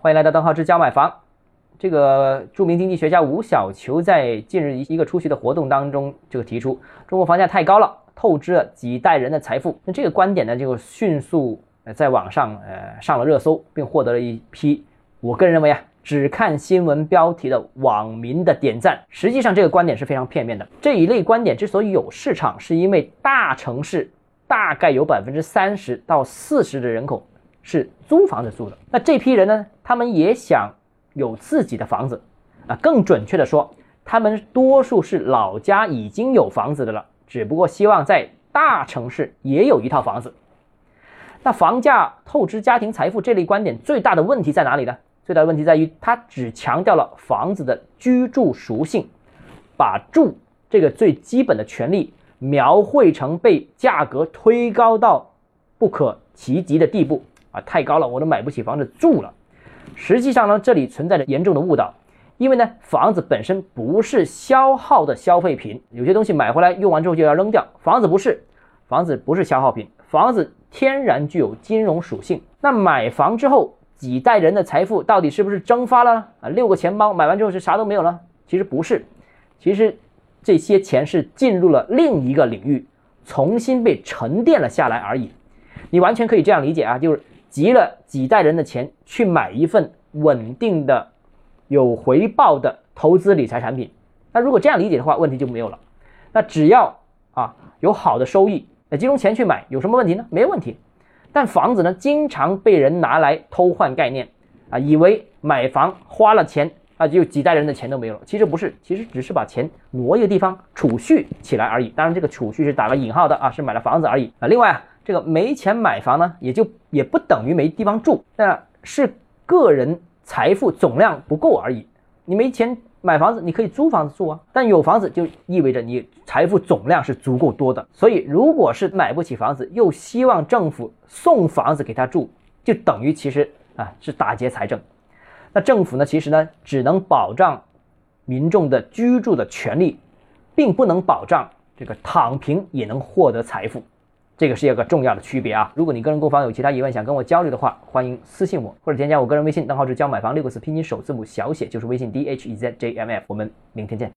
欢迎来到邓浩之教买房。这个著名经济学家吴小球在近日一一个出席的活动当中，这个提出中国房价太高了，透支了几代人的财富。那这个观点呢，就迅速在网上呃上了热搜，并获得了一批我个人认为啊，只看新闻标题的网民的点赞。实际上，这个观点是非常片面的。这一类观点之所以有市场，是因为大城市大概有百分之三十到四十的人口是租房子住的。那这批人呢，他们也想。有自己的房子，啊，更准确的说，他们多数是老家已经有房子的了，只不过希望在大城市也有一套房子。那房价透支家庭财富这类观点最大的问题在哪里呢？最大的问题在于它只强调了房子的居住属性，把住这个最基本的权利描绘成被价格推高到不可企及的地步啊，太高了，我都买不起房子住了。实际上呢，这里存在着严重的误导，因为呢，房子本身不是消耗的消费品，有些东西买回来用完之后就要扔掉。房子不是，房子不是消耗品，房子天然具有金融属性。那买房之后，几代人的财富到底是不是蒸发了啊？六个钱包买完之后是啥都没有了？其实不是，其实这些钱是进入了另一个领域，重新被沉淀了下来而已。你完全可以这样理解啊，就是。集了几代人的钱去买一份稳定的、有回报的投资理财产品，那如果这样理解的话，问题就没有了。那只要啊有好的收益，那集中钱去买有什么问题呢？没问题。但房子呢，经常被人拿来偷换概念啊，以为买房花了钱啊，就几代人的钱都没有了。其实不是，其实只是把钱挪一个地方储蓄起来而已。当然，这个储蓄是打了引号的啊，是买了房子而已啊。另外啊。这个没钱买房呢，也就也不等于没地方住，那是个人财富总量不够而已。你没钱买房子，你可以租房子住啊。但有房子就意味着你财富总量是足够多的。所以，如果是买不起房子，又希望政府送房子给他住，就等于其实啊是打劫财政。那政府呢，其实呢只能保障民众的居住的权利，并不能保障这个躺平也能获得财富。这个是一个重要的区别啊！如果你个人购房有其他疑问想跟我交流的话，欢迎私信我或者添加我个人微信，账号是教买房六个字拼音首字母小写就是微信 d h e z j m f。我们明天见。